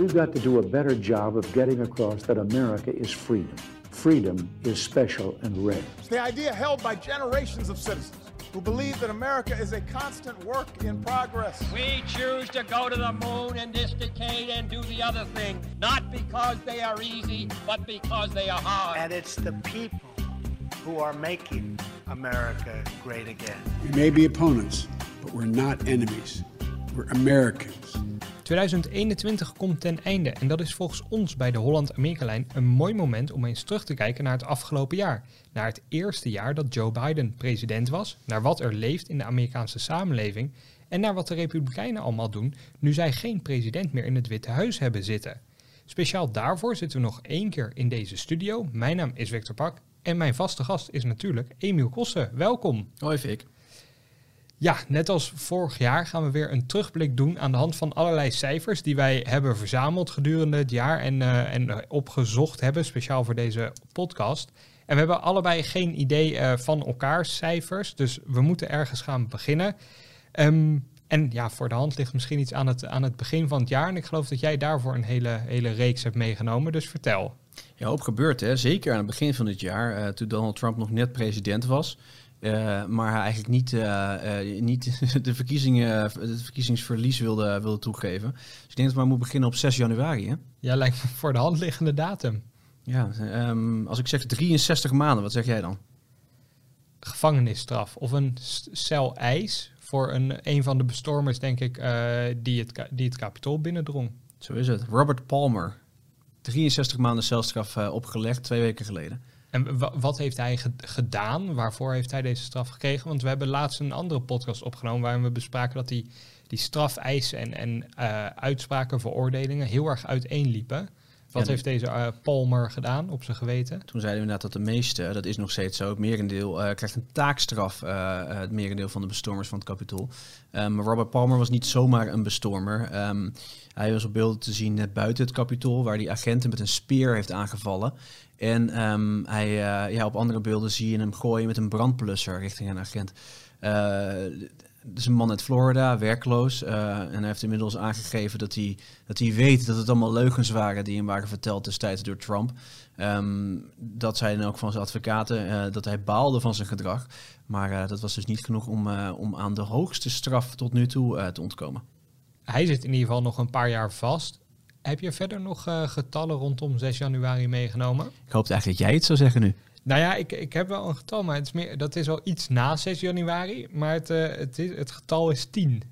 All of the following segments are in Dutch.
We've got to do a better job of getting across that America is freedom. Freedom is special and rare. It's the idea held by generations of citizens who believe that America is a constant work in progress. We choose to go to the moon in this decade and do the other thing, not because they are easy, but because they are hard. And it's the people who are making America great again. We may be opponents, but we're not enemies. We're Americans. 2021 komt ten einde en dat is volgens ons bij de Holland-Amerika-lijn een mooi moment om eens terug te kijken naar het afgelopen jaar. Naar het eerste jaar dat Joe Biden president was, naar wat er leeft in de Amerikaanse samenleving en naar wat de Republikeinen allemaal doen nu zij geen president meer in het Witte Huis hebben zitten. Speciaal daarvoor zitten we nog één keer in deze studio. Mijn naam is Victor Pak en mijn vaste gast is natuurlijk Emiel Kossen. Welkom. Hoi Vic. Ja, net als vorig jaar gaan we weer een terugblik doen aan de hand van allerlei cijfers die wij hebben verzameld gedurende het jaar en, uh, en opgezocht hebben, speciaal voor deze podcast. En we hebben allebei geen idee uh, van elkaars cijfers, dus we moeten ergens gaan beginnen. Um, en ja, voor de hand ligt misschien iets aan het, aan het begin van het jaar. En ik geloof dat jij daarvoor een hele, hele reeks hebt meegenomen, dus vertel. Ja, hoop gebeurd hè. Zeker aan het begin van het jaar, uh, toen Donald Trump nog net president was. Uh, maar hij eigenlijk niet, uh, uh, niet de verkiezingen, het verkiezingsverlies wilde, wilde toegeven. Dus ik denk dat we maar moet beginnen op 6 januari. Hè? Ja, lijkt me voor de hand liggende datum. Ja, um, als ik zeg 63 maanden, wat zeg jij dan? Gevangenisstraf of een cel eis voor een, een van de bestormers, denk ik, die, het, die het kapitool binnendrong. Zo is het. Robert Palmer. 63 maanden celstraf opgelegd, twee weken geleden. En wat heeft hij gedaan? Waarvoor heeft hij deze straf gekregen? Want we hebben laatst een andere podcast opgenomen waarin we bespraken dat die, die strafeisen en, en uh, uitspraken, veroordelingen heel erg uiteenliepen. Wat heeft deze uh, Palmer gedaan op zijn geweten? Toen zeiden we inderdaad dat de meeste, dat is nog steeds zo, het merendeel uh, krijgt een taakstraf, het merendeel van de bestormers van het kapitool. Um, Robert Palmer was niet zomaar een bestormer. Um, hij was op beelden te zien net buiten het kapitool, waar die agenten met een speer heeft aangevallen. En um, hij, uh, ja, op andere beelden zie je hem gooien met een brandplusser richting een agent. Het is een man uit Florida, werkloos. Uh, en hij heeft inmiddels aangegeven dat hij, dat hij weet dat het allemaal leugens waren die hem waren verteld destijds door Trump. Um, dat zeiden ook van zijn advocaten, dat hij baalde van zijn gedrag. Maar dat was dus niet genoeg om, om aan de hoogste straf tot nu toe te ontkomen. Hij zit in ieder geval nog een paar jaar vast. Heb je verder nog getallen rondom 6 januari meegenomen? Ik hoopte eigenlijk dat jij het zou zeggen nu. Nou ja, ik, ik heb wel een getal, maar het is meer, dat is al iets na 6 januari. Maar het, uh, het, is, het getal is 10.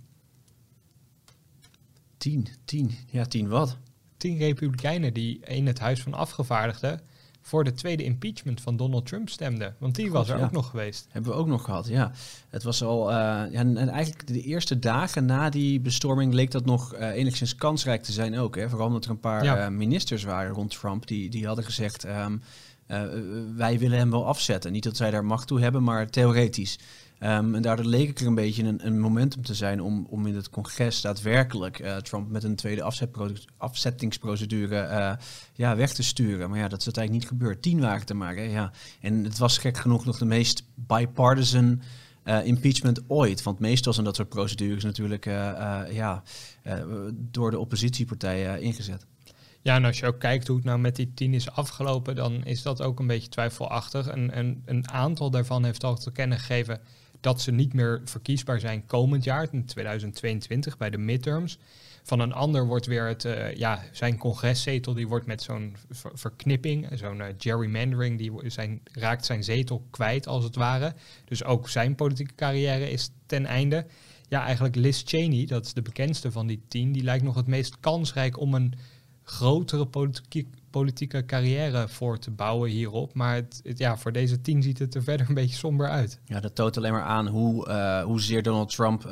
10, 10. Ja, 10 wat? 10 republikeinen die in het Huis van Afgevaardigden voor de tweede impeachment van Donald Trump stemde. Want die was er ja. ook nog geweest. Hebben we ook nog gehad, ja. Het was al, uh, ja, en eigenlijk de eerste dagen na die bestorming leek dat nog uh, enigszins kansrijk te zijn ook. Hè? Vooral omdat er een paar ja. uh, ministers waren rond Trump die, die hadden gezegd... Um, wij willen hem wel afzetten. Niet dat zij daar macht toe hebben, maar theoretisch. Um, en daardoor leek er een beetje een, een momentum te zijn om, om in het congres daadwerkelijk uh, Trump met een tweede afzettingsprocedure ja, weg te sturen. Maar ja, dat is uiteindelijk niet gebeurd. Tien waren te maken. Ja. En het was gek genoeg nog de meest bipartisan impeachment ooit. Want meestal zijn dat soort procedures natuurlijk ja, door de oppositiepartijen ingezet. Ja, en als je ook kijkt hoe het nou met die tien is afgelopen, dan is dat ook een beetje twijfelachtig. En, en een aantal daarvan heeft al te kennen gegeven dat ze niet meer verkiesbaar zijn komend jaar, in 2022, bij de midterms. Van een ander wordt weer het, uh, ja, zijn congreszetel, die wordt met zo'n ver verknipping, zo'n uh, gerrymandering, die zijn, raakt zijn zetel kwijt als het ware. Dus ook zijn politieke carrière is ten einde. Ja, eigenlijk Liz Cheney, dat is de bekendste van die tien, die lijkt nog het meest kansrijk om een grotere politieke, carrière voor te bouwen hierop. Maar het, ja, voor deze tien ziet het er verder een beetje somber uit. Ja, dat toont alleen maar aan hoe, uh, hoezeer Donald Trump uh,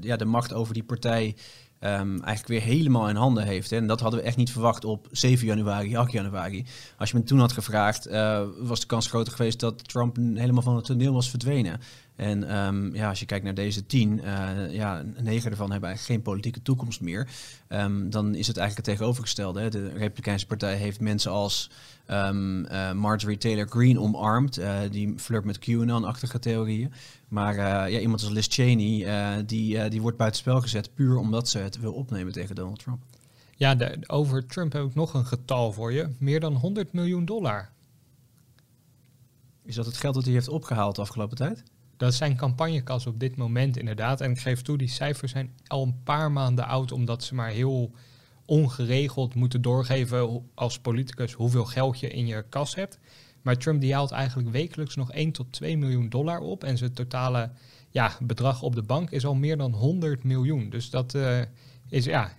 ja, de macht over die partij um, eigenlijk weer helemaal in handen heeft. Hè. En dat hadden we echt niet verwacht op 7 januari, 8 januari. Als je me toen had gevraagd, uh, was de kans groter geweest dat Trump helemaal van het toneel was verdwenen. En um, ja, als je kijkt naar deze tien, uh, ja, negen ervan hebben eigenlijk geen politieke toekomst meer. Um, dan is het eigenlijk het tegenovergestelde. Hè. De Republikeinse Partij heeft mensen als um, uh, Marjorie Taylor Greene omarmd. Uh, die flirt met QAnon-achtige theorieën. Maar ja, iemand als Liz Cheney, die, die wordt buitenspel gezet puur omdat ze het wil opnemen tegen Donald Trump. Ja, de, over Trump heb ik nog een getal voor je. Meer dan 100 miljoen dollar. Is dat het geld dat hij heeft opgehaald de afgelopen tijd? Dat zijn campagnekas op dit moment inderdaad. En ik geef toe, die cijfers zijn al een paar maanden oud, omdat ze maar heel ongeregeld moeten doorgeven als politicus hoeveel geld je in je kas hebt. Maar Trump die haalt eigenlijk wekelijks nog 1 tot 2 miljoen dollar op. En zijn totale ja, bedrag op de bank is al meer dan 100 miljoen. Dus dat uh, is ja,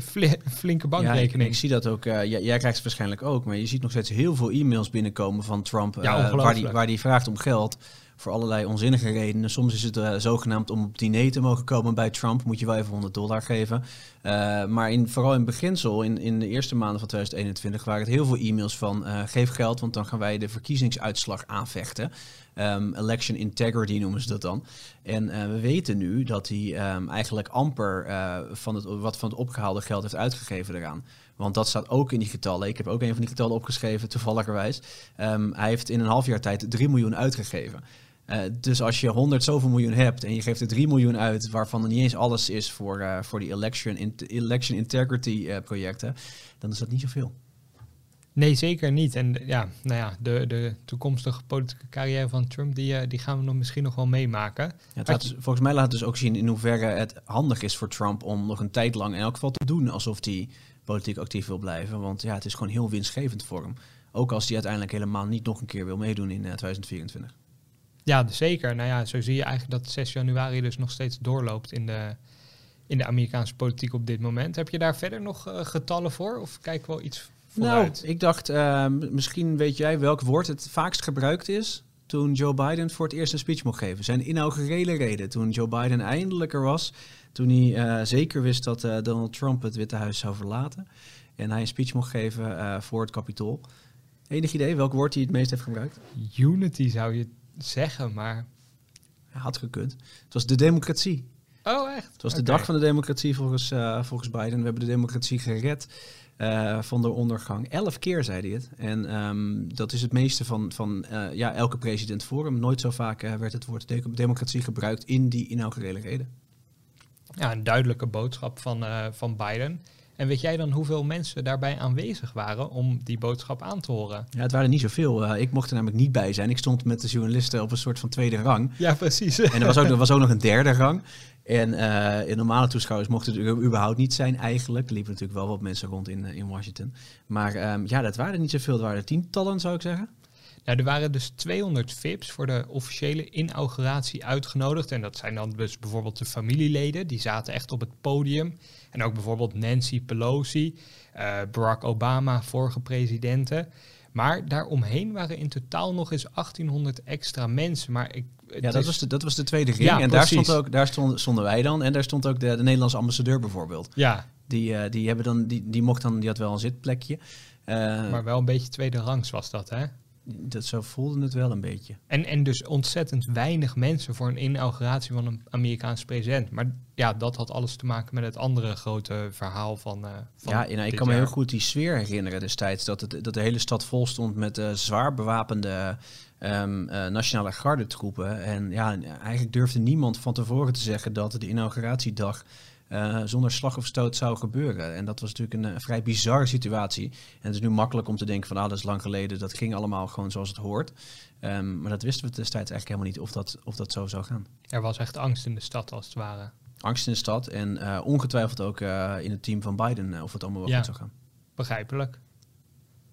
flinke bankrekening. Ja, ik, zie dat ook. Uh, jij, jij, krijgt het waarschijnlijk ook. Maar je ziet nog steeds heel veel e-mails binnenkomen van Trump. Uh, waar, die, waar die vraagt om geld voor allerlei onzinnige redenen. Soms is het uh, zogenaamd om op diner te mogen komen bij Trump, moet je wel even 100 dollar geven. Uh, maar in, vooral in beginsel, in, in de eerste maanden van 2021, waren het heel veel e-mails van uh, geef geld, want dan gaan wij de verkiezingsuitslag aanvechten. Um, election integrity noemen ze dat dan. En we weten nu dat hij um, eigenlijk amper van het, wat van het opgehaalde geld heeft uitgegeven eraan. Want dat staat ook in die getallen. Ik heb ook een van die getallen opgeschreven, toevalligerwijs. Um, hij heeft in een half jaar tijd 3 miljoen uitgegeven. Uh, dus als je 100 zoveel miljoen hebt en je geeft er 3 miljoen uit, waarvan er niet eens alles is voor, uh, voor die election, in, election integrity uh, projecten, dan is dat niet zoveel. Nee, zeker niet. En ja, nou ja, de, de toekomstige politieke carrière van Trump, die, die gaan we nog misschien nog wel meemaken. Ja, het dus, volgens mij laat het dus ook zien in hoeverre het handig is voor Trump om nog een tijd lang in elk geval te doen alsof hij politiek actief wil blijven. Want ja, het is gewoon heel winstgevend voor hem. Ook als hij uiteindelijk helemaal niet nog een keer wil meedoen in 2024. Ja, zeker. Nou ja, zo zie je eigenlijk dat 6 januari dus nog steeds doorloopt in de, in de Amerikaanse politiek op dit moment. Heb je daar verder nog uh, getallen voor? Of kijken we wel iets vooruit? Nou, ik dacht, uh, misschien weet jij welk woord het vaakst gebruikt is toen Joe Biden voor het eerst een speech mocht geven. Zijn inaugurele reden, toen Joe Biden eindelijk er was. Toen hij uh, zeker wist dat Donald Trump het Witte Huis zou verlaten. En hij een speech mocht geven voor het Capitool. Enig idee welk woord hij het meest heeft gebruikt? Unity zou je zeggen, maar... Had gekund. Het was de democratie. Oh, echt? Het was de dag van de democratie volgens, volgens Biden. We hebben de democratie gered uh, van de ondergang. Elf keer zei hij het. En um, dat is het meeste van, van uh, ja, elke president voor hem. Nooit zo vaak werd het woord de democratie gebruikt in die inaugurele reden. Ja, een duidelijke boodschap van, van Biden. En weet jij dan hoeveel mensen daarbij aanwezig waren om die boodschap aan te horen? Ja, het waren niet zoveel. Uh, ik mocht er namelijk niet bij zijn. Ik stond met de journalisten op een soort van tweede rang. Ja, precies. En er was ook, er was ook nog een derde rang. En uh, in normale toeschouwers mochten het überhaupt niet zijn eigenlijk. Er liepen natuurlijk wel wat mensen rond in, in Washington. Maar um, ja, dat waren niet zoveel. Er waren tientallen, zou ik zeggen. Nou, er waren dus 200 VIP's voor de officiële inauguratie uitgenodigd. En dat zijn dan dus bijvoorbeeld de familieleden. Die zaten echt op het podium. En ook bijvoorbeeld Nancy Pelosi, uh, Barack Obama, vorige presidenten. Maar daaromheen waren in totaal nog eens 1800 extra mensen. Maar ik, ja, dat, was de, dat was de tweede ring. Ja, en daar, stond ook, daar stond, stonden wij dan. En daar stond ook de, de Nederlandse ambassadeur bijvoorbeeld. Ja. Die, uh, die, hebben dan, die, die mocht dan, die had wel een zitplekje. Uh, maar wel een beetje tweede rangs was dat, hè? Dat zo voelde het wel een beetje. En, en dus ontzettend weinig mensen voor een inauguratie van een Amerikaans president. Maar ja, dat had alles te maken met het andere grote verhaal van. Uh, van ja, nou, ik kan me heel goed die sfeer herinneren destijds. Dat, het, dat de hele stad vol stond met uh, zwaar bewapende um, uh, nationale gardetroepen. En ja, eigenlijk durfde niemand van tevoren te zeggen dat de inauguratiedag uh, zonder slag of stoot zou gebeuren. En dat was natuurlijk een, vrij bizarre situatie. En het is nu makkelijk om te denken van ah, dat is lang geleden, dat ging allemaal gewoon zoals het hoort. Um, maar dat wisten we destijds eigenlijk helemaal niet of dat, of dat zo zou gaan. Er was echt angst in de stad als het ware. Angst in de stad en uh, ongetwijfeld ook uh, in het team van Biden of het allemaal wel ja, goed zou gaan. Begrijpelijk.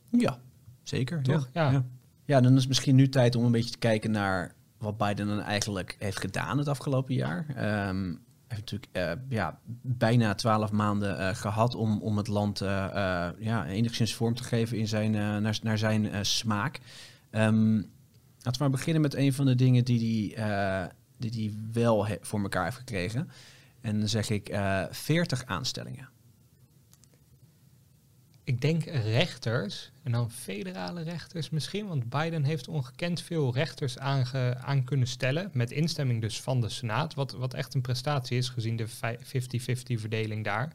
Ja, zeker. Toch? Ja. Ja. ja, dan is misschien nu tijd om een beetje te kijken naar wat Biden dan eigenlijk heeft gedaan het afgelopen jaar. Um, heeft natuurlijk uh, ja, bijna twaalf maanden uh, gehad om, om het land uh, ja, enigszins vorm te geven in zijn, naar, naar zijn smaak. Um, laten we maar beginnen met een van de dingen die hij die, die wel voor elkaar heeft gekregen. En dan zeg ik 40 aanstellingen ik denk rechters, en dan federale rechters misschien, want Biden heeft ongekend veel rechters aange, aan kunnen stellen, met instemming dus van de Senaat, wat, wat echt een prestatie is gezien de 50-50 verdeling daar.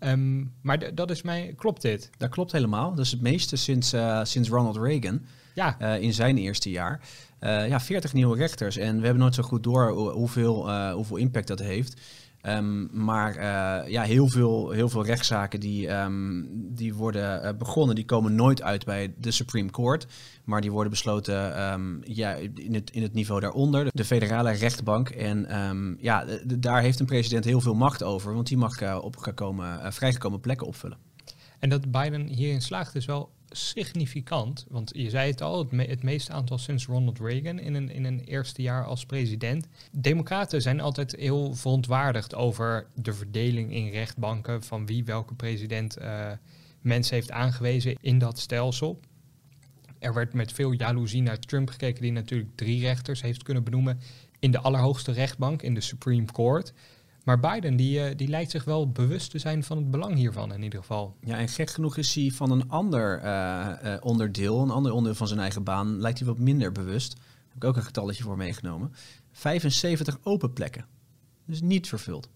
Um, maar dat is mij, klopt dit? Dat klopt helemaal. Dat is het meeste sinds, uh, sinds Ronald Reagan ja. Uh, in zijn eerste jaar. Uh, ja, 40 nieuwe rechters. En we hebben nooit zo goed door hoeveel, hoeveel impact dat heeft. Ehm, maar ja, heel veel, heel veel rechtszaken die, ehm, die worden begonnen, die komen nooit uit bij de Supreme Court. Maar die worden besloten um, ja, in, het, in het niveau daaronder, de federale rechtbank. En ja, daar heeft een president heel veel macht over, want die mag opgekomen, vrijgekomen plekken opvullen. En dat Biden hierin slaagt is wel significant. Want je zei het al, het, meeste aantal sinds Ronald Reagan in een, in een eerste jaar als president. Democraten zijn altijd heel verontwaardigd over de verdeling in rechtbanken van wie welke president uh, mensen heeft aangewezen in dat stelsel. Er werd met veel jaloezie naar Trump gekeken, die natuurlijk drie rechters heeft kunnen benoemen in de allerhoogste rechtbank, in de Supreme Court. Maar Biden die, uh, die lijkt zich wel bewust te zijn van het belang hiervan in ieder geval. Ja, en gek genoeg is hij van een ander uh, onderdeel, een ander onderdeel van zijn eigen baan, lijkt hij wat minder bewust. Daar heb ik ook een getalletje voor meegenomen. 75 open plekken. Dus niet vervuld.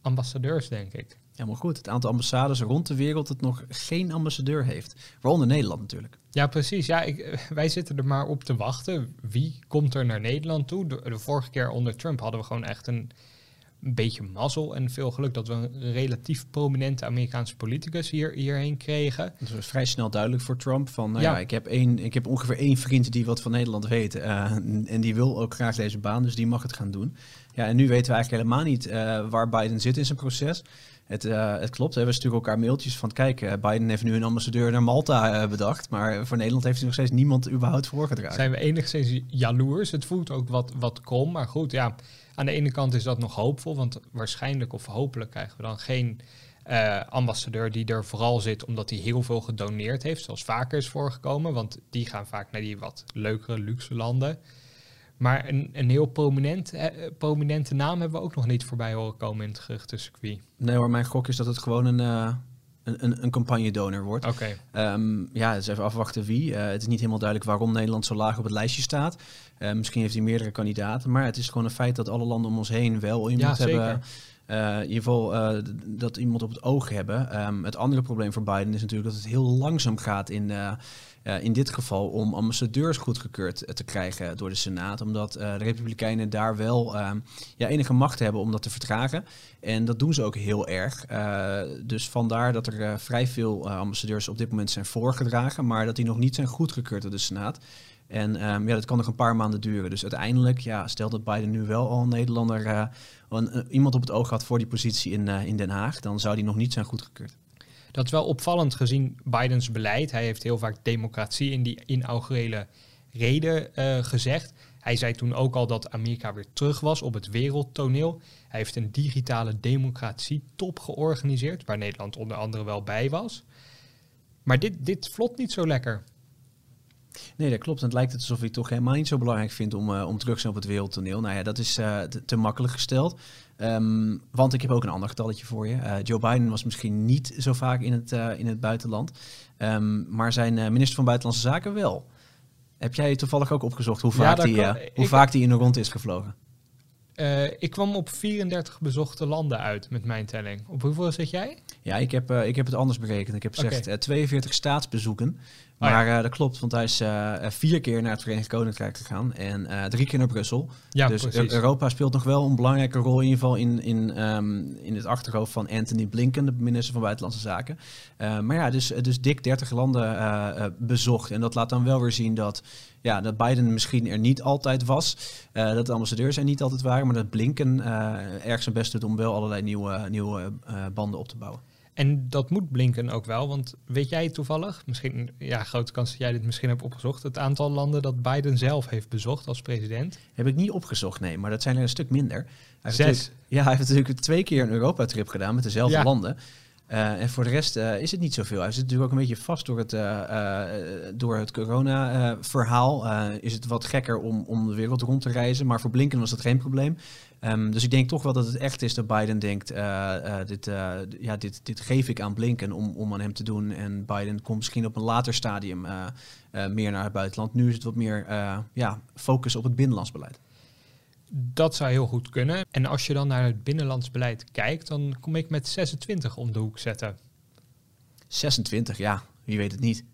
Ambassadeurs, denk ik. Ja, maar goed. Het aantal ambassades rond de wereld dat nog geen ambassadeur heeft. Waaronder Nederland natuurlijk. Ja, precies. Ja, ik, wij zitten er maar op te wachten. Wie komt er naar Nederland toe? de vorige keer onder Trump hadden we gewoon echt een een beetje mazzel en veel geluk dat we een relatief prominente Amerikaanse politicus hier, hierheen kregen. Het was vrij snel duidelijk voor Trump van, nou ja. ik, heb één, ik heb ongeveer één vriend die wat van Nederland weet uh, en die wil ook graag deze baan, dus die mag het gaan doen. Ja, en nu weten we eigenlijk helemaal niet uh, waar Biden zit in zijn proces. Het, uh, het klopt, hè. we sturen elkaar mailtjes van kijk, Biden heeft nu een ambassadeur naar Malta bedacht, maar voor Nederland heeft hij nog steeds niemand überhaupt voorgedragen. Zijn we enigszins jaloers? Het voelt ook wat, wat krom, maar goed, ja, aan de ene kant is dat nog hoopvol, want waarschijnlijk of hopelijk krijgen we dan geen uh, ambassadeur die er vooral zit omdat hij heel veel gedoneerd heeft, zoals vaker is voorgekomen, want die gaan vaak naar die wat leukere, luxe landen. Maar een, een heel prominent, eh, prominente naam hebben we ook nog niet voorbij horen komen in het geruchtencircuit. Nee hoor, mijn gok is dat het gewoon een, uh, een, een, een campagnedonor wordt. Oké. Okay. Um, ehm, ja, dus even afwachten wie. Uh, het is niet helemaal duidelijk waarom Nederland zo laag op het lijstje staat. Uh, misschien heeft hij meerdere kandidaten, maar het is gewoon een feit dat alle landen om ons heen wel iemand ja, hebben. Uh, in ieder geval uh, dat iemand op het oog hebben. Um, het andere probleem voor Biden is natuurlijk dat het heel langzaam gaat in, in dit geval om ambassadeurs goedgekeurd te krijgen door de Senaat. Omdat de Republikeinen daar wel ehm, ja, enige macht hebben om dat te vertragen. En dat doen ze ook heel erg. dus vandaar dat er vrij veel ambassadeurs op dit moment zijn voorgedragen, maar dat die nog niet zijn goedgekeurd door de Senaat. En um, ja, dat kan nog een paar maanden duren. Dus uiteindelijk, ja, stel dat Biden nu wel al Nederlander, uh, een, iemand op het oog had voor die positie in, uh, in Den Haag, dan zou die nog niet zijn goedgekeurd. Dat is wel opvallend gezien Bidens beleid. Hij heeft heel vaak democratie in die inaugurele reden gezegd. Hij zei toen ook al dat Amerika weer terug was op het wereldtoneel. Hij heeft een digitale democratie top georganiseerd, waar Nederland onder andere wel bij was. Maar dit, dit vlot niet zo lekker. Nee, dat klopt. En het lijkt het alsof hij het toch helemaal niet zo belangrijk vindt om, uh, om terug te zijn op het wereldtoneel. Nou ja, dat is uh, te, makkelijk gesteld. Um, want ik heb ook een ander getalletje voor je. Uh, Joe Biden was misschien niet zo vaak in het, in het buitenland. Um, maar zijn minister van Buitenlandse Zaken wel. Heb jij toevallig ook opgezocht hoe vaak, ja, die, hoe vaak die in de rond is gevlogen? Ik kwam op 34 bezochte landen uit met mijn telling. Op hoeveel zit jij? Ja, ik heb, ik heb het anders berekend. Ik heb gezegd 42 staatsbezoeken. Oh maar dat klopt, want hij is vier keer naar het Verenigd Koninkrijk gegaan en drie keer naar Brussel. Ja, dus precies. Europa speelt nog wel een belangrijke rol in ieder geval in, in, um, in het achterhoofd van Anthony Blinken, de minister van Buitenlandse Zaken. maar ja, dus, dus dik 30 landen bezocht. En dat laat dan wel weer zien dat, ja, dat Biden misschien er niet altijd was, dat de ambassadeurs er niet altijd waren, maar dat Blinken erg zijn best doet om wel allerlei nieuwe, nieuwe banden op te bouwen. En dat moet blinken ook wel, want weet jij toevallig, misschien, ja, grote kans dat jij dit misschien hebt opgezocht, het aantal landen dat Biden zelf heeft bezocht als president? Heb ik niet opgezocht, nee, maar dat zijn er een stuk minder. Hij Zes. Ja, hij heeft natuurlijk twee keer een Europa-trip gedaan met dezelfde landen. Uh, en voor de rest uh, is het niet zoveel. Hij zit natuurlijk ook een beetje vast door het, uh, door het corona-verhaal. is het wat gekker om, om de wereld rond te reizen. Maar voor Blinken was dat geen probleem. Um, dus ik denk toch wel dat het echt is dat Biden denkt, dit, ja, dit, dit geef ik aan Blinken om, om aan hem te doen. En Biden komt misschien op een later stadium meer naar het buitenland. Nu is het wat meer ja, focus op het binnenlands beleid. Dat zou heel goed kunnen. En als je dan naar het binnenlands beleid kijkt, dan kom ik met 26 om de hoek zetten. 26, ja, wie weet het niet.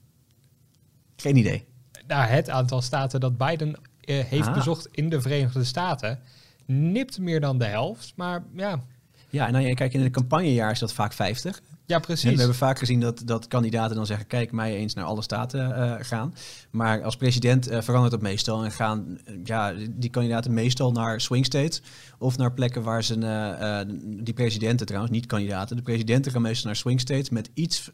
Geen idee. Nou, het aantal staten dat Biden uh, heeft ah. bezocht in de Verenigde Staten, nipt meer dan de helft. Maar ja. Ja, en dan, kijk, in een campagnejaar is dat vaak 50. Ja, precies. we hebben vaak gezien dat, dat kandidaten dan zeggen: kijk, mij eens naar alle staten uh, gaan. Maar als president uh, verandert dat meestal en gaan ja, die kandidaten meestal naar swing states of naar plekken waar ze, uh, die presidenten trouwens, niet kandidaten, de presidenten gaan meestal naar swing states met iets,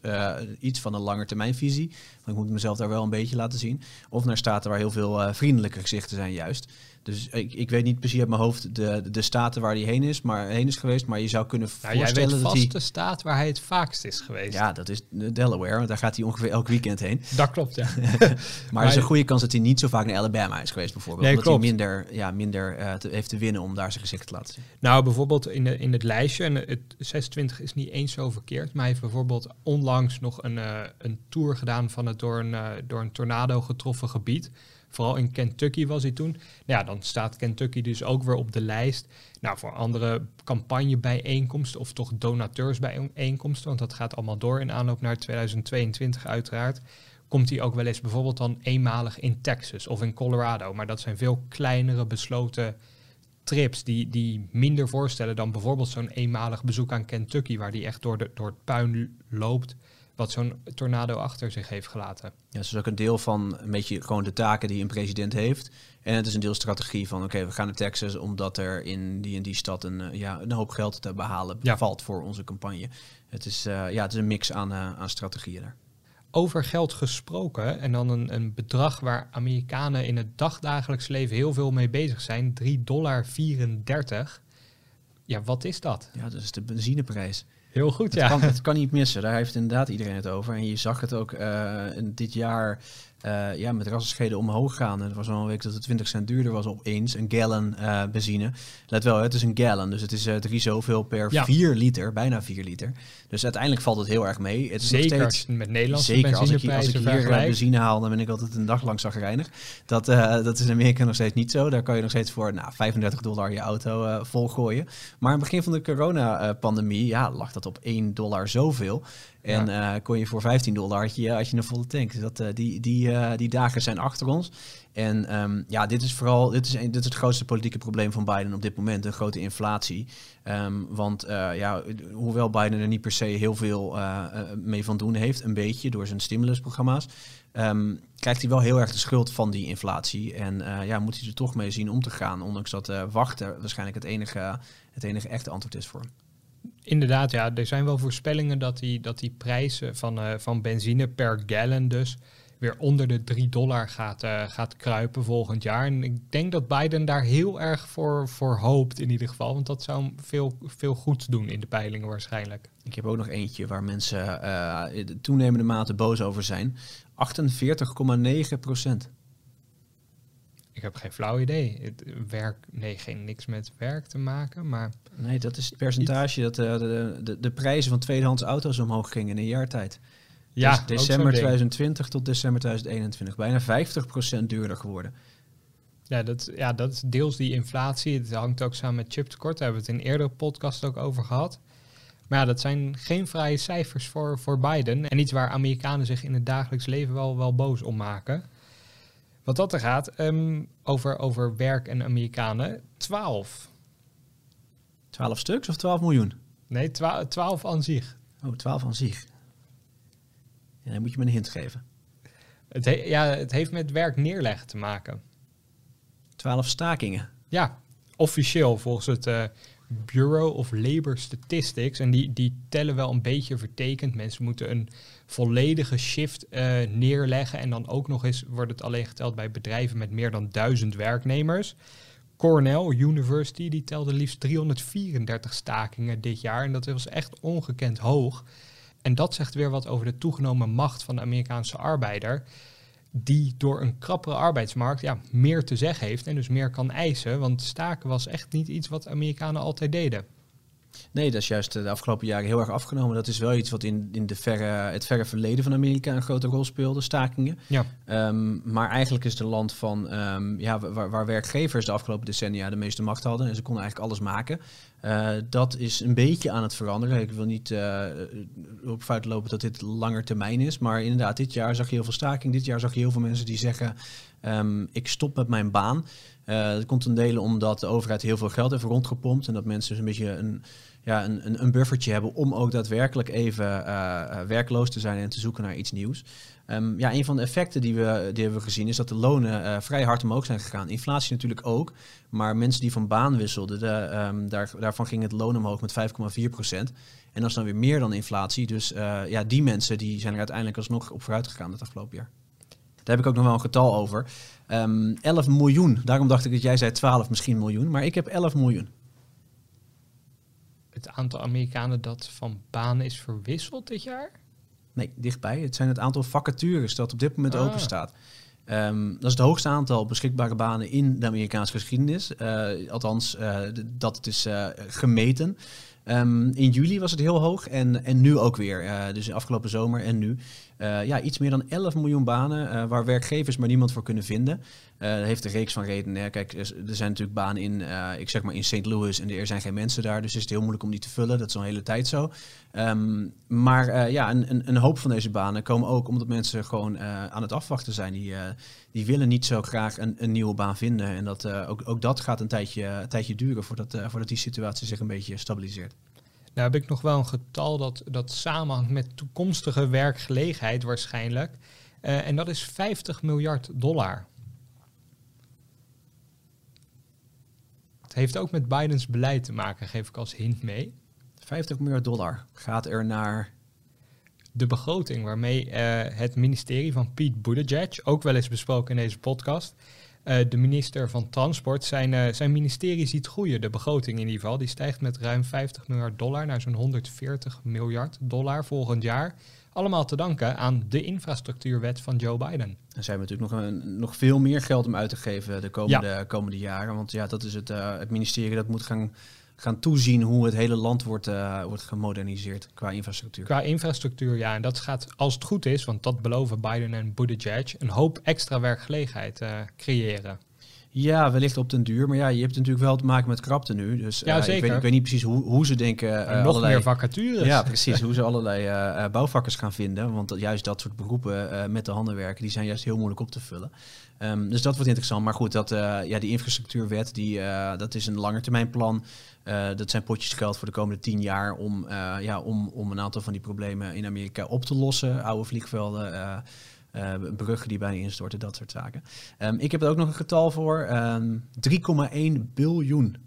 iets van een langetermijnvisie. Want ik moet mezelf daar wel een beetje laten zien. Of naar staten waar heel veel vriendelijke gezichten zijn, juist. Dus ik, ik weet niet precies uit mijn hoofd de, de staten waar hij heen is, maar heen is geweest. Maar je zou kunnen nou, voorstellen jij weet vast de staat waar hij het vaakst is geweest. Ja, dat is Delaware, want daar gaat hij ongeveer elk weekend heen. Dat klopt, ja. maar, er is een goede kans dat hij niet zo vaak naar Alabama is geweest, bijvoorbeeld. Nee, omdat klopt. hij minder, ja, minder uh, te, heeft te winnen om daar zijn gezicht te laten zien. Nou, bijvoorbeeld in, de, in het lijstje, en het 26 is niet eens zo verkeerd, maar hij heeft bijvoorbeeld onlangs nog een, uh, een tour gedaan van het door een, uh, door een tornado getroffen gebied. Vooral in Kentucky was hij toen. Nou ja, dan staat Kentucky dus ook weer op de lijst. Nou, voor andere campagnebijeenkomsten of toch donateursbijeenkomsten, want dat gaat allemaal door in aanloop naar 2022 uiteraard. Komt hij ook wel eens bijvoorbeeld dan eenmalig in Texas of in Colorado. Maar dat zijn veel kleinere besloten trips die, die minder voorstellen dan bijvoorbeeld zo'n eenmalig bezoek aan Kentucky, waar die echt door, de, door het puin loopt wat zo'n tornado achter zich heeft gelaten. Ja, het is ook een deel van een beetje gewoon de taken die een president heeft. En het is een deel strategie van oké, we gaan naar Texas omdat er in die en die stad een, eh, ja, een hoop geld te behalen valt voor onze campagne. Het is, uh, ja, het is een mix aan, uh, aan strategieën daar. Over geld gesproken en dan een, een bedrag waar Amerikanen in het dagdagelijks leven heel veel mee bezig zijn, 3,34 dollar. Ja, wat is dat? Ja, dat is de benzineprijs. Heel goed, het ja. Kan, het kan niet missen. Daar heeft inderdaad iedereen het over. En je zag het ook uh, dit jaar uh, ja, met rassenscheden omhoog gaan. En er was al een week dat het 20 cent duurder was opeens. Een gallon uh, benzine. Let wel, het is een gallon. Dus het is uh, drie zoveel per ja. 4 liter. Bijna 4 liter. Dus uiteindelijk valt het heel erg mee. Het is zeker nog steeds, met Nederlandse Zeker als ik, als ik hier benzine haal, dan ben ik altijd een dag lang zagrijnig. Dat, dat is in Amerika nog steeds niet zo. Daar kan je nog steeds voor nou, 35 dollar je auto volgooien. Maar in het begin van de coronapandemie ja, lag dat op 1 dollar zoveel. En ja. uh, kon je voor 15 dollar had je, had je een volle tank. Dus dat, uh, die, die, uh, die dagen zijn achter ons. En um, ja, dit is vooral dit is, dit is het grootste politieke probleem van Biden op dit moment. Een grote inflatie. Um, want ja, hoewel Biden er niet per se heel veel mee van doen heeft, een beetje door zijn stimulusprogramma's. Um, krijgt hij wel heel erg de schuld van die inflatie. En ja, moet hij er toch mee zien om te gaan. Ondanks dat wachten waarschijnlijk het enige, het enige echte antwoord is voor hem. Inderdaad, ja, er zijn wel voorspellingen dat die, dat die prijzen van, uh, van benzine per gallon dus weer onder de 3 dollar gaat, uh, gaat kruipen volgend jaar. En ik denk dat Biden daar heel erg voor, voor hoopt in ieder geval, want dat zou veel, veel goed doen in de peilingen waarschijnlijk. Ik heb ook nog eentje waar mensen uh, in toenemende mate boos over zijn. 48,9 procent. Ik heb geen flauw idee. Het werk, nee, geen niks met werk te maken, maar... Nee, dat is het percentage dat uh, de, de, de, prijzen van tweedehands auto's omhoog gingen in een jaar tijd. Ja, dus december 2020 tot december 2021. Bijna 50% duurder geworden. Ja dat, ja, dat is deels die inflatie. Het hangt ook samen met chiptekort. Daar hebben we het in eerdere podcast ook over gehad. Maar ja, dat zijn geen vrije cijfers voor, voor Biden. En iets waar Amerikanen zich in het dagelijks leven wel, wel boos om maken. Wat dat er gaat, um, over, over werk en Amerikanen, 12. 12 stuks of 12 miljoen? Nee, 12, 12 aan zich. Oh, 12 aan zich. Ja, dan moet je me een hint geven. Het, he, ja, het heeft met werk neerleggen te maken. 12 stakingen? Ja, officieel volgens het uh, Bureau of Labor Statistics. En die, die tellen wel een beetje vertekend. Mensen moeten een volledige shift uh, neerleggen. En dan ook nog eens wordt het alleen geteld bij bedrijven met meer dan duizend werknemers. Cornell University die telde liefst 334 stakingen dit jaar. En dat was echt ongekend hoog. En dat zegt weer wat over de toegenomen macht van de Amerikaanse arbeider. Die door een krappere arbeidsmarkt ja, meer te zeggen heeft en dus meer kan eisen. Want staken was echt niet iets wat Amerikanen altijd deden. Nee, dat is juist de afgelopen jaren heel erg afgenomen. Dat is wel iets wat in, in de verre, het verre verleden van Amerika een grote rol speelde, stakingen. Ja. Um, maar eigenlijk is het een land van, um, ja, waar, waar, werkgevers de afgelopen decennia de meeste macht hadden. En ze konden eigenlijk alles maken. dat is een beetje aan het veranderen. Ik wil niet uh, op fout lopen dat dit langer termijn is. Maar inderdaad, dit jaar zag je heel veel staking. Dit jaar zag je heel veel mensen die zeggen: um, Ik stop met mijn baan. dat komt ten dele omdat de overheid heel veel geld heeft rondgepompt. En dat mensen dus een beetje een ja, een, een, een buffertje hebben om ook daadwerkelijk even uh, werkloos te zijn en te zoeken naar iets nieuws. Um, ja, een van de effecten die we, die hebben gezien is dat de lonen vrij hard omhoog zijn gegaan. Inflatie natuurlijk ook, maar mensen die van baan wisselden, de, um, daar, daarvan ging het loon omhoog met 5,4 procent. En dat is dan weer meer dan inflatie. Dus ja, die mensen die zijn er uiteindelijk alsnog op vooruit gegaan het afgelopen jaar. Daar heb ik ook nog wel een getal over. Um, ehm, 11 miljoen. Daarom dacht ik dat jij zei 12 misschien miljoen. Maar ik heb 11 miljoen het aantal Amerikanen dat van baan is verwisseld dit jaar? Nee, dichtbij. Het zijn het aantal vacatures dat op dit moment ah. open staat. Ehm, dat is het hoogste aantal beschikbare banen in de Amerikaanse geschiedenis. Uh, althans, uh, dat is uh, gemeten. Um, in juli was het heel hoog en, en nu ook weer. dus afgelopen zomer en nu. ja, iets meer dan 11 miljoen banen waar werkgevers maar niemand voor kunnen vinden. Dat heeft een reeks van redenen. Kijk, er zijn natuurlijk banen in, uh, ik zeg maar in St. Louis en er zijn geen mensen daar, dus is het heel moeilijk om die te vullen. Dat is al een hele tijd zo. Um, maar uh, ja, een, een, een, hoop van deze banen komen ook omdat mensen gewoon aan het afwachten zijn. Die, die willen niet zo graag een, een nieuwe baan vinden. En dat, ook, ook dat gaat een tijdje, tijdje duren voordat, voordat die situatie zich een beetje stabiliseert. Nou heb ik nog wel een getal dat, dat samenhangt met toekomstige werkgelegenheid waarschijnlijk. en dat is 50 miljard dollar. Het heeft ook met Bidens beleid te maken, geef ik als hint mee. 50 miljard dollar gaat er naar. De begroting waarmee uh, het ministerie van Pete Buttigieg, ook wel eens besproken in deze podcast, uh, de minister van Transport, zijn, uh, zijn ministerie ziet groeien. De begroting in ieder geval, die stijgt met ruim 50 miljard dollar naar zo'n 140 miljard dollar volgend jaar. Allemaal te danken aan de infrastructuurwet van Joe Biden. En zijn we natuurlijk nog, een, nog veel meer geld om uit te geven de komende, komende jaren. Want ja, dat is het, uh, het ministerie dat moet gaan, gaan toezien hoe het hele land wordt, uh, wordt gemoderniseerd qua infrastructuur. Qua infrastructuur, ja. En dat gaat, als het goed is, want dat beloven Biden en Buttigieg, een hoop extra werkgelegenheid uh, creëren. Ja, wellicht op den duur. Maar ja, je hebt natuurlijk wel te maken met krapte nu. Dus ja, zeker. Ik weet, ik, weet, niet precies hoe, hoe ze denken... Uh, nog allerlei, meer vacatures. Ja, precies. hoe ze allerlei uh, bouwvakkers gaan vinden. Want dat, juist dat soort beroepen met de handen werken... die zijn juist heel moeilijk op te vullen. Um, dus dat wordt interessant. Maar goed, dat, ja, die infrastructuurwet... Die, dat is een langetermijnplan. dat zijn potjes geld voor de komende tien jaar... Om, ja, om, om een aantal van die problemen in Amerika op te lossen. Oude vliegvelden... Uh, bruggen die bijna instorten, dat soort zaken. Um, ik heb er ook nog een getal voor. Um, ehm, 3,1 biljoen.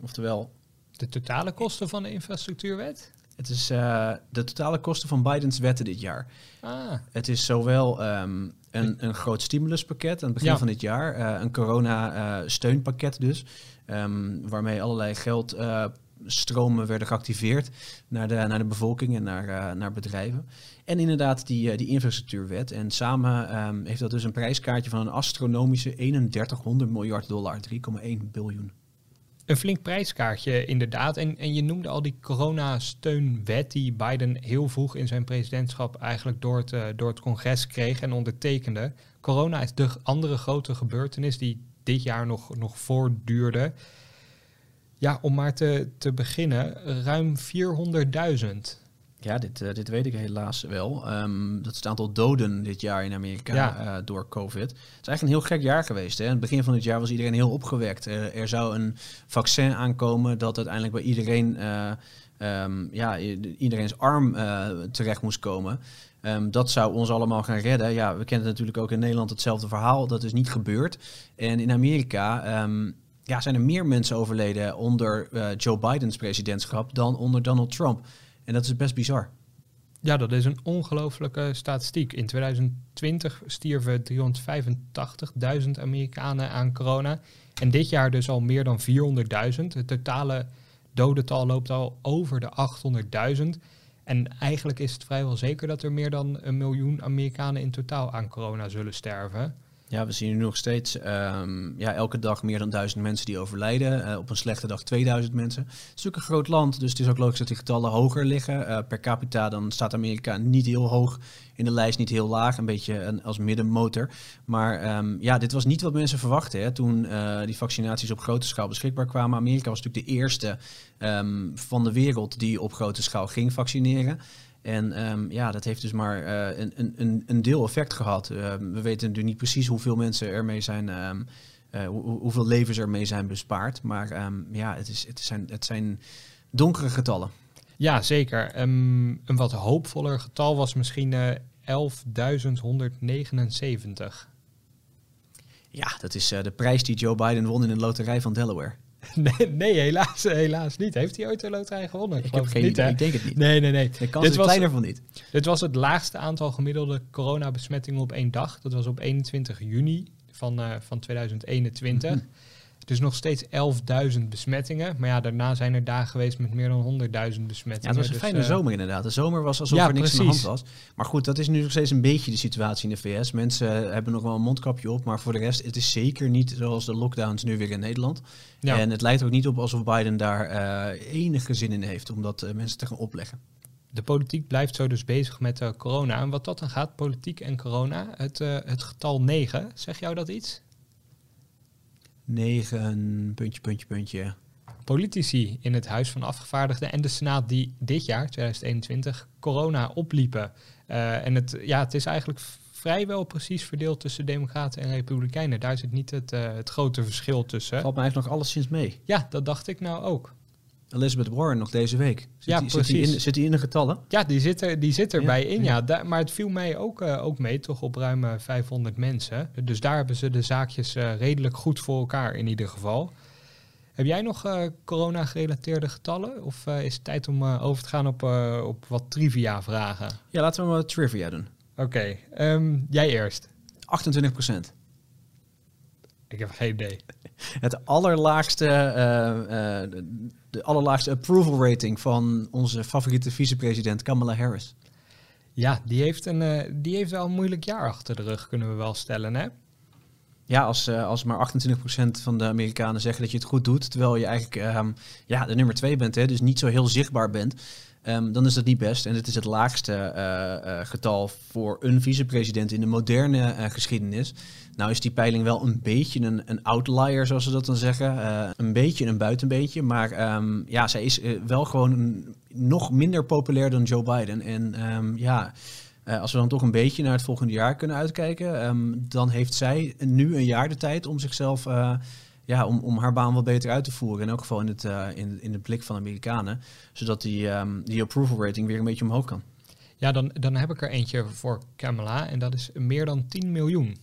Oftewel... De totale kosten van de infrastructuurwet? Het is uh, de totale kosten van Bidens wetten dit jaar. Ah. Het is zowel um, een, een groot stimuluspakket aan het begin van dit jaar, uh, een corona-steunpakket dus, waarmee allerlei geldstromen werden geactiveerd naar de, naar de bevolking en naar, naar bedrijven. En inderdaad die, uh, die infrastructuurwet. En samen um, heeft dat dus een prijskaartje van een astronomische 3100 miljard dollar, 3,1 biljoen. Een flink prijskaartje, inderdaad. En, en je noemde al die coronasteunwet die Biden heel vroeg in zijn presidentschap eigenlijk door het, uh, door het congres kreeg en ondertekende. Corona is de andere grote gebeurtenis die dit jaar nog, nog voortduurde. Ja, om maar te, te beginnen, ruim 400.000 ja, dit, uh, dit weet ik helaas wel. Um, dat is het aantal doden dit jaar in Amerika ja. uh, door COVID. Het is eigenlijk een heel gek jaar geweest. Hè? In het begin van het jaar was iedereen heel opgewekt. Uh, er zou een vaccin aankomen dat uiteindelijk bij iedereen, um, ja, iedereen's arm terecht moest komen. Um, dat zou ons allemaal gaan redden. Ja, we kennen natuurlijk ook in Nederland hetzelfde verhaal. Dat is niet gebeurd. En in Amerika ja, zijn er meer mensen overleden onder Joe Bidens presidentschap dan onder Donald Trump. En dat is best bizar. Ja, dat is een ongelooflijke statistiek. In 2020 stierven 385.000 Amerikanen aan corona. En dit jaar dus al meer dan 400.000. Het totale dodental loopt al over de 800.000. En eigenlijk is het vrijwel zeker dat er meer dan een miljoen Amerikanen in totaal aan corona zullen sterven. Ja, we zien nu nog steeds um, ja, elke dag meer dan duizend mensen die overlijden. Uh, op een slechte dag 2000 mensen. Het is natuurlijk een groot land, dus het is ook logisch dat die getallen hoger liggen. Uh, per capita dan staat Amerika niet heel hoog in de lijst, niet heel laag. Een beetje een, als middenmotor. Maar um, ja, dit was niet wat mensen verwachten toen uh, die vaccinaties op grote schaal beschikbaar kwamen. Amerika was natuurlijk de eerste um, van de wereld die op grote schaal ging vaccineren. En um, ja, dat heeft dus maar uh, een, een, een deel effect gehad. Uh, we weten nu niet precies hoeveel mensen ermee zijn, um, uh, hoe, hoeveel levens ermee zijn bespaard. Maar um, ja, het, is, het, zijn, het zijn donkere getallen. Ja, zeker. een wat hoopvoller getal was misschien 11.179. Ja, dat is de prijs die Joe Biden won in een loterij van Delaware. Nee, nee, helaas, helaas niet. Heeft hij ooit gewonnen? Ik, heb geen niet, idee. Ik denk het niet. Nee, nee, nee. De kans is kleiner van niet. Dit was het laagste aantal gemiddelde coronabesmettingen op één dag. Dat was op 21 juni van, uh, van 2021. Mm -hmm. Dus nog steeds 11.000 besmettingen. Maar ja, daarna zijn er dagen geweest met meer dan 100.000 besmettingen. Ja, het was een dus, fijne uh, zomer inderdaad. De zomer was alsof ja, er niks precies. aan de hand was. Maar goed, dat is nu nog steeds een beetje de situatie in de VS. Mensen hebben nog wel een mondkapje op. Maar voor de rest, het is zeker niet zoals de lockdowns nu weer in Nederland. Ja. En het lijkt ook niet op alsof Biden daar uh, enige zin in heeft om dat uh, mensen te gaan opleggen. De politiek blijft zo dus bezig met corona. En wat dat dan gaat, politiek en corona, het, het getal 9, zeg jou dat iets? 9, puntje, puntje, puntje. Politici in het Huis van Afgevaardigden en de Senaat die dit jaar, 2021, corona opliepen. Uh, en het, ja, het is eigenlijk vrijwel precies verdeeld tussen Democraten en Republikeinen. Daar zit niet het, uh, het grote verschil tussen. Valt mij eigenlijk nog alleszins mee. Ja, dat dacht ik nou ook. Elizabeth Warren nog deze week. Zit ja, die, precies. Zit die, in, zit die in de getallen? Ja, die zit, er, die zit erbij Ja, in, ja. maar het viel mij ook, uh, ook mee, toch op ruim uh, 500 mensen. Dus daar hebben ze de zaakjes uh, redelijk goed voor elkaar in ieder geval. Heb jij nog corona-gerelateerde getallen? Of is het tijd om over te gaan op, op wat trivia-vragen? Ja, laten we maar wat trivia doen. Oké, okay, um, jij eerst. 28 procent. Ik heb geen idee. Het allerlaagste, uh, uh, de allerlaagste approval rating van onze favoriete vicepresident Kamala Harris. Ja, die heeft, een, uh, die heeft wel een moeilijk jaar achter de rug, kunnen we wel stellen, hè? Ja, als, als maar 28% van de Amerikanen zeggen dat je het goed doet, terwijl je eigenlijk um, ja, de nummer twee bent, hè, dus niet zo heel zichtbaar bent, um, dan is dat niet best. En het is het laagste getal voor een vicepresident in de moderne geschiedenis. Nou is die peiling wel een beetje een, een outlier, zoals ze dat dan zeggen. Uh, een beetje een buitenbeentje. Maar um, ja, zij is uh, wel gewoon nog minder populair dan Joe Biden. En um, ja, uh, als we dan toch een beetje naar het volgende jaar kunnen uitkijken... Um, dan heeft zij nu een jaar de tijd om zichzelf... eh, ja, om, om haar baan wat beter uit te voeren. In elk geval in, het, in, in de blik van de Amerikanen. Zodat die, die approval rating weer een beetje omhoog kan. Ja, dan, dan heb ik er eentje voor Kamala. En dat is meer dan 10 miljoen.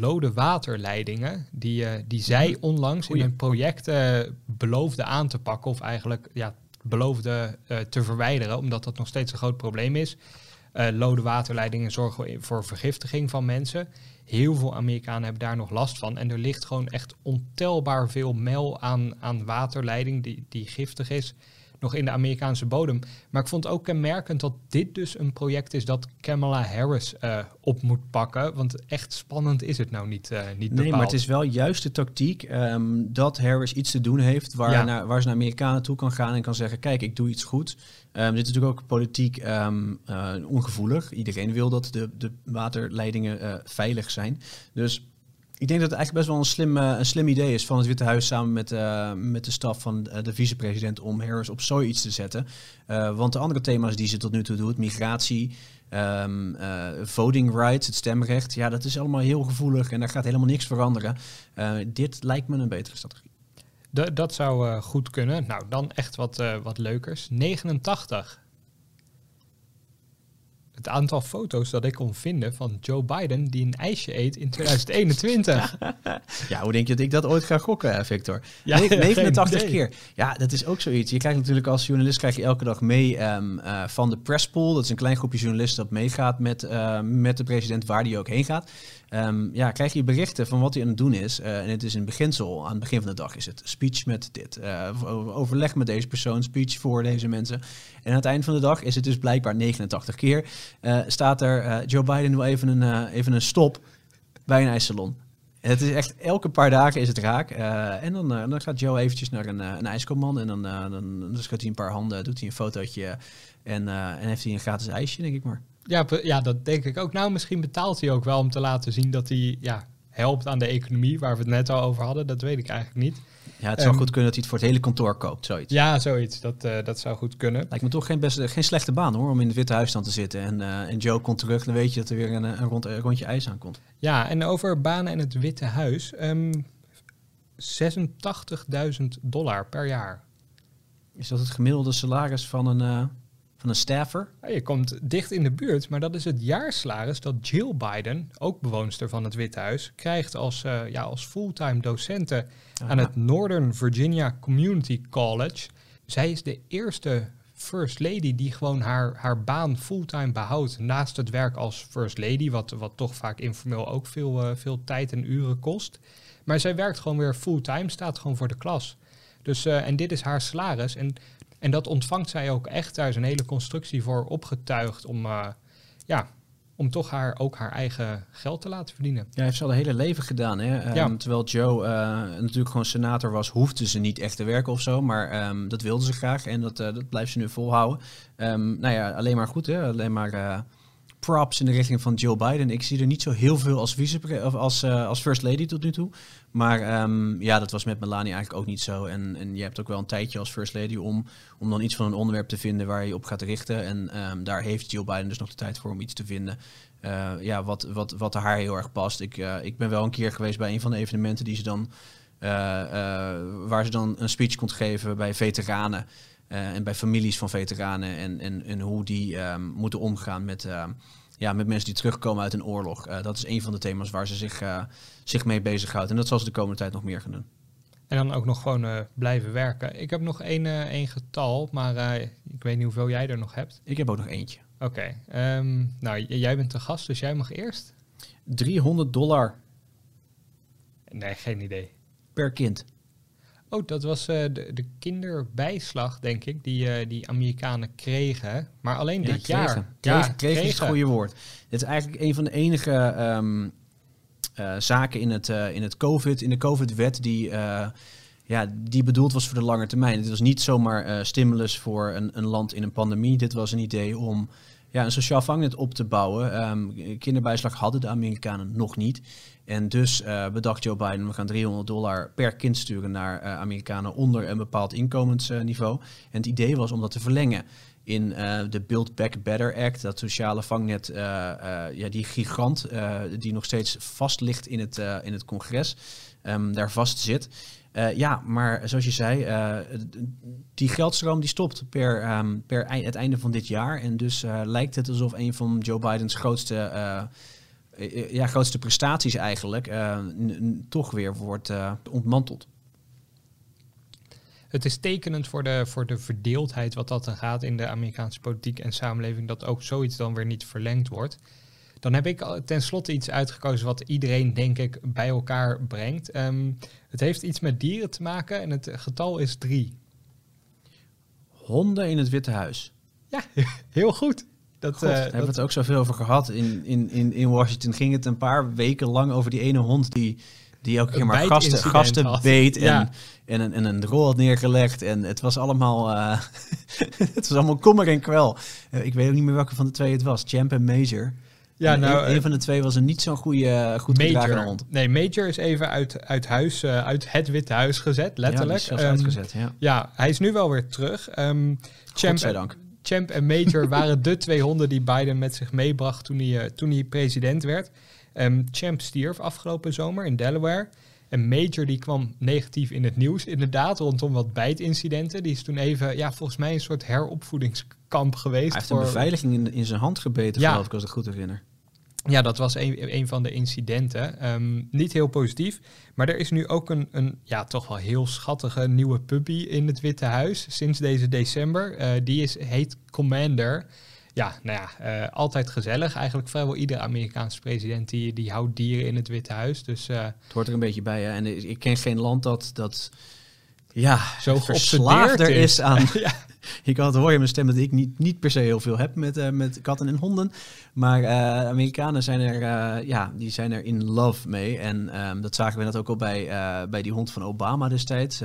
Lode waterleidingen, die, uh, die zij onlangs in een project uh, beloofde aan te pakken, of eigenlijk ja, beloofde uh, te verwijderen, omdat dat nog steeds een groot probleem is. lode waterleidingen zorgen voor vergiftiging van mensen. Heel veel Amerikanen hebben daar nog last van. En er ligt gewoon echt ontelbaar veel mel aan, aan waterleiding die, die giftig is nog in de Amerikaanse bodem. Maar ik vond ook kenmerkend dat dit dus een project is dat Kamala Harris uh, op moet pakken. Want echt spannend is het nou niet, uh, niet Nee, maar het is wel juist de tactiek um, dat Harris iets te doen heeft waar, Ja. naar, waar ze naar Amerikanen toe kan gaan en kan zeggen, kijk, ik doe iets goed. Um, dit is natuurlijk ook politiek um, uh, ongevoelig. Iedereen wil dat de, de waterleidingen veilig zijn. Dus ik denk dat het eigenlijk best wel een slim, uh, een slim idee is van het Witte Huis samen met, uh, met de staf van uh, de vicepresident om Harris op zoiets te zetten. Want de andere thema's die ze tot nu toe doet, migratie, uh, voting rights, het stemrecht, ja, dat is allemaal heel gevoelig en daar gaat helemaal niks veranderen. Dit lijkt me een betere strategie. Dat zou goed kunnen. Nou, dan echt wat, wat leukers. 89. Het aantal foto's dat ik kon vinden van Joe Biden die een ijsje eet in 2021. ja, hoe denk je dat ik dat ooit ga gokken, Victor? Ja, Ne 89 geen keer. Ja, dat is ook zoiets. Je krijgt natuurlijk als journalist krijg je elke dag mee um, uh, van de presspool. Dat is een klein groepje journalisten dat meegaat met, uh, met de president waar die ook heen gaat. Ehm, ja, krijg je berichten van wat hij aan het doen is. Eh, en het is in beginsel, aan het begin van de dag is het speech met dit, uh, overleg met deze persoon, speech voor deze mensen. En aan het eind van de dag is het dus blijkbaar 89 keer. staat er, Joe Biden wil even een, even een stop bij een ijssalon. Het is echt, elke paar dagen is het raak. en dan, dan gaat Joe eventjes naar een, een ijskomman en dan, dan, dan schudt hij een paar handen, doet hij een fotootje en, en heeft hij een gratis ijsje, denk ik maar. Ja, ja, dat denk ik ook. Nou, misschien betaalt hij ook wel om te laten zien dat hij ja, helpt aan de economie, waar we het net al over hadden. Dat weet ik eigenlijk niet. Ja, het zou um, goed kunnen dat hij het voor het hele kantoor koopt, zoiets. Ja, zoiets. Dat, uh, dat zou goed kunnen. Lijkt me toch geen, best, geen slechte baan hoor, om in het Witte Huis dan te zitten. En, uh, en Joe komt terug, dan weet je dat er weer een, een, rond, een rondje ijs aankomt. Ja, en over banen in het Witte Huis. Um, 86.000 dollar per jaar. Is dat het gemiddelde salaris van een... Uh, van een staffer? Ja, je komt dicht in de buurt, maar dat is het jaarsalaris dat Jill Biden, ook bewoonster van het Witte Huis, krijgt als, uh, ja, als fulltime docenten aan het Northern Virginia Community College. Zij is de eerste First Lady die gewoon haar, haar baan fulltime behoudt naast het werk als First Lady, wat, wat toch vaak informeel ook veel, uh, veel tijd en uren kost. Maar zij werkt gewoon weer fulltime, staat gewoon voor de klas. Dus, uh, en dit is haar salaris. En en dat ontvangt zij ook echt. Daar is een hele constructie voor opgetuigd om, uh, ja, om toch haar, ook haar eigen geld te laten verdienen. Ja, heeft ze al een hele leven gedaan. Hè? Um, ja. Terwijl Joe uh, natuurlijk gewoon senator was, hoefde ze niet echt te werken of zo. Maar um, dat wilde ze graag en dat, uh, dat blijft ze nu volhouden. Um, nou ja, alleen maar goed. Hè? Alleen maar props in de richting van Joe Biden. Ik zie er niet zo heel veel als, vice of als, uh, als first lady tot nu toe. Maar um, ja, dat was met Melania eigenlijk ook niet zo. En, en je hebt ook wel een tijdje als first lady om, om dan iets van een onderwerp te vinden waar je op gaat richten. En um, daar heeft Joe Biden dus nog de tijd voor om iets te vinden. Uh, ja, wat, wat, wat haar heel erg past. Ik, uh, ik ben wel een keer geweest bij een van de evenementen die ze dan, waar ze dan een speech kon geven bij veteranen. Uh, en bij families van veteranen en, en, en hoe die um, moeten omgaan met, uh, ja, met mensen die terugkomen uit een oorlog. Uh, dat is een van de thema's waar ze zich, zich mee bezighoudt. En dat zal ze de komende tijd nog meer gaan doen. En dan ook nog gewoon blijven werken. Ik heb nog één, één getal, maar ik weet niet hoeveel jij er nog hebt. Ik heb ook nog eentje. Oké. Okay. Um, nou, jij bent de gast, dus jij mag eerst. 300 dollar. Nee, geen idee. Per kind. Oh, dat was uh, de, de, kinderbijslag, denk ik, die, uh, die Amerikanen kregen. Maar alleen ja, dit kregen. jaar. Kregen, ja, kregen is het goede woord. Dit is eigenlijk een van de enige um, uh, zaken in, het, in, het COVID, in de COVID-wet die, ja, die bedoeld was voor de lange termijn. Dit was niet zomaar stimulus voor een, een land in een pandemie. Dit was een idee om ja, een sociaal vangnet op te bouwen. Um, kinderbijslag hadden de Amerikanen nog niet. En dus uh, bedacht Joe Biden, we gaan 300 dollar per kind sturen naar uh, Amerikanen onder een bepaald inkomensniveau. en het idee was om dat te verlengen in uh, de Build Back Better Act, dat sociale vangnet, ja, die gigant die nog steeds vast ligt in het, in het congres, um, daar vast zit. Ja, maar zoals je zei, die geldstroom die stopt per, um, per het einde van dit jaar. En dus lijkt het alsof een van Joe Bidens grootste eh, eh, ja, grootste prestaties eigenlijk toch weer wordt ontmanteld. Het is tekenend voor de, voor de verdeeldheid wat dat dan gaat in de Amerikaanse politiek en samenleving, dat ook zoiets dan weer niet verlengd wordt. Dan heb ik tenslotte iets uitgekozen wat iedereen, denk ik, bij elkaar brengt. Um, het heeft iets met dieren te maken en het getal is drie. Honden in het Witte Huis. Ja, heel goed. Dat, God, uh, hebben we het ook zoveel over gehad. In, in, in, in Washington ging het een paar weken lang over die ene hond die, die elke keer maar gasten, gasten had. beet en, ja. en, en, en, een rol had neergelegd. En het was allemaal, uh, het was allemaal kommer en kwel. Uh, ik weet ook niet meer welke van de twee het was. Champ en Major. Ja, nou, een, een, van de twee was een niet zo'n goede, goed major. hond. Nee, Major is even uit, uit huis, uit het Witte Huis gezet, letterlijk. Ja, um, uitgezet, ja. ja, hij is nu wel weer terug. Um, Champ, dank. Champ en Major waren de twee honden die Biden met zich meebracht toen hij, uh, toen hij president werd. Um, Champ stierf afgelopen zomer in Delaware. En Major die kwam negatief in het nieuws, inderdaad, rondom wat bijtincidenten. Die is toen even, ja, volgens mij een soort heropvoedingskamp geweest. Hij heeft voor... een beveiliging in, in zijn hand gebeten, ja. geloof ik, als ik het goed herinner. Ja, dat was een, een van de incidenten. Um, niet heel positief. Maar er is nu ook een, een ja, toch wel heel schattige nieuwe puppy in het Witte Huis sinds deze december. Uh, die is, heet Commander. Ja, nou ja, altijd gezellig. Eigenlijk vrijwel iedere Amerikaanse president die, die houdt dieren in het Witte Huis. Dus, het hoort er een beetje bij. En ik ken geen land dat, dat ja, zo verslaafder is. is aan, ja. Ik had hoor je mijn stem dat ik niet, niet per se heel veel heb met, uh, met katten en honden. Maar uh, Amerikanen zijn er, uh, ja, die zijn er in love mee. En um, dat zagen we net ook al bij, bij die hond van Obama destijds.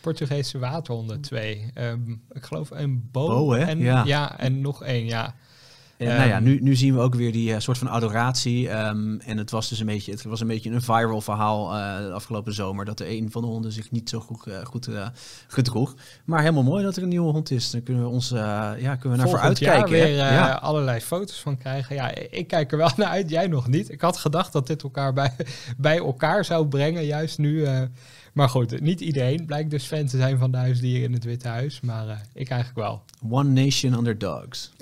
Portugese waterhonden, twee. Um, ik geloof een Bo. Bo hè? En, ja. ja, en nog één, ja. En, nou ja, ehm, nu, nu zien we ook weer die uh, soort van adoratie. Um, en het was dus een beetje, het was een beetje een viral verhaal uh, de afgelopen zomer. Dat er een van de honden zich niet zo goed, uh, goed gedroeg. Maar helemaal mooi dat er een nieuwe hond is. Dan kunnen we ons ja, kunnen we naar vooruit kijken. weer ja. allerlei foto's van krijgen. Ja, ik kijk er wel naar uit. Jij nog niet. Ik had gedacht dat dit elkaar bij, bij elkaar zou brengen. Juist nu maar goed, niet iedereen blijkt dus fan te zijn van de huisdieren in het Witte Huis. Maar uh, ik eigenlijk wel. One Nation Under Dogs.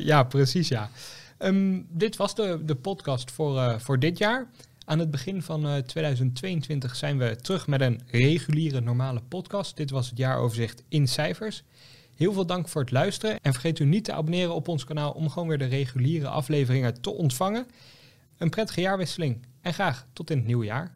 ja, precies ja. Um, dit was de, de podcast voor, uh, voor dit jaar. Aan het begin van uh, 2022 zijn we terug met een reguliere normale podcast. Dit was het jaaroverzicht in cijfers. Heel veel dank voor het luisteren. En vergeet u niet te abonneren op ons kanaal om gewoon weer de reguliere afleveringen te ontvangen. Een prettige jaarwisseling en graag tot in het nieuwe jaar.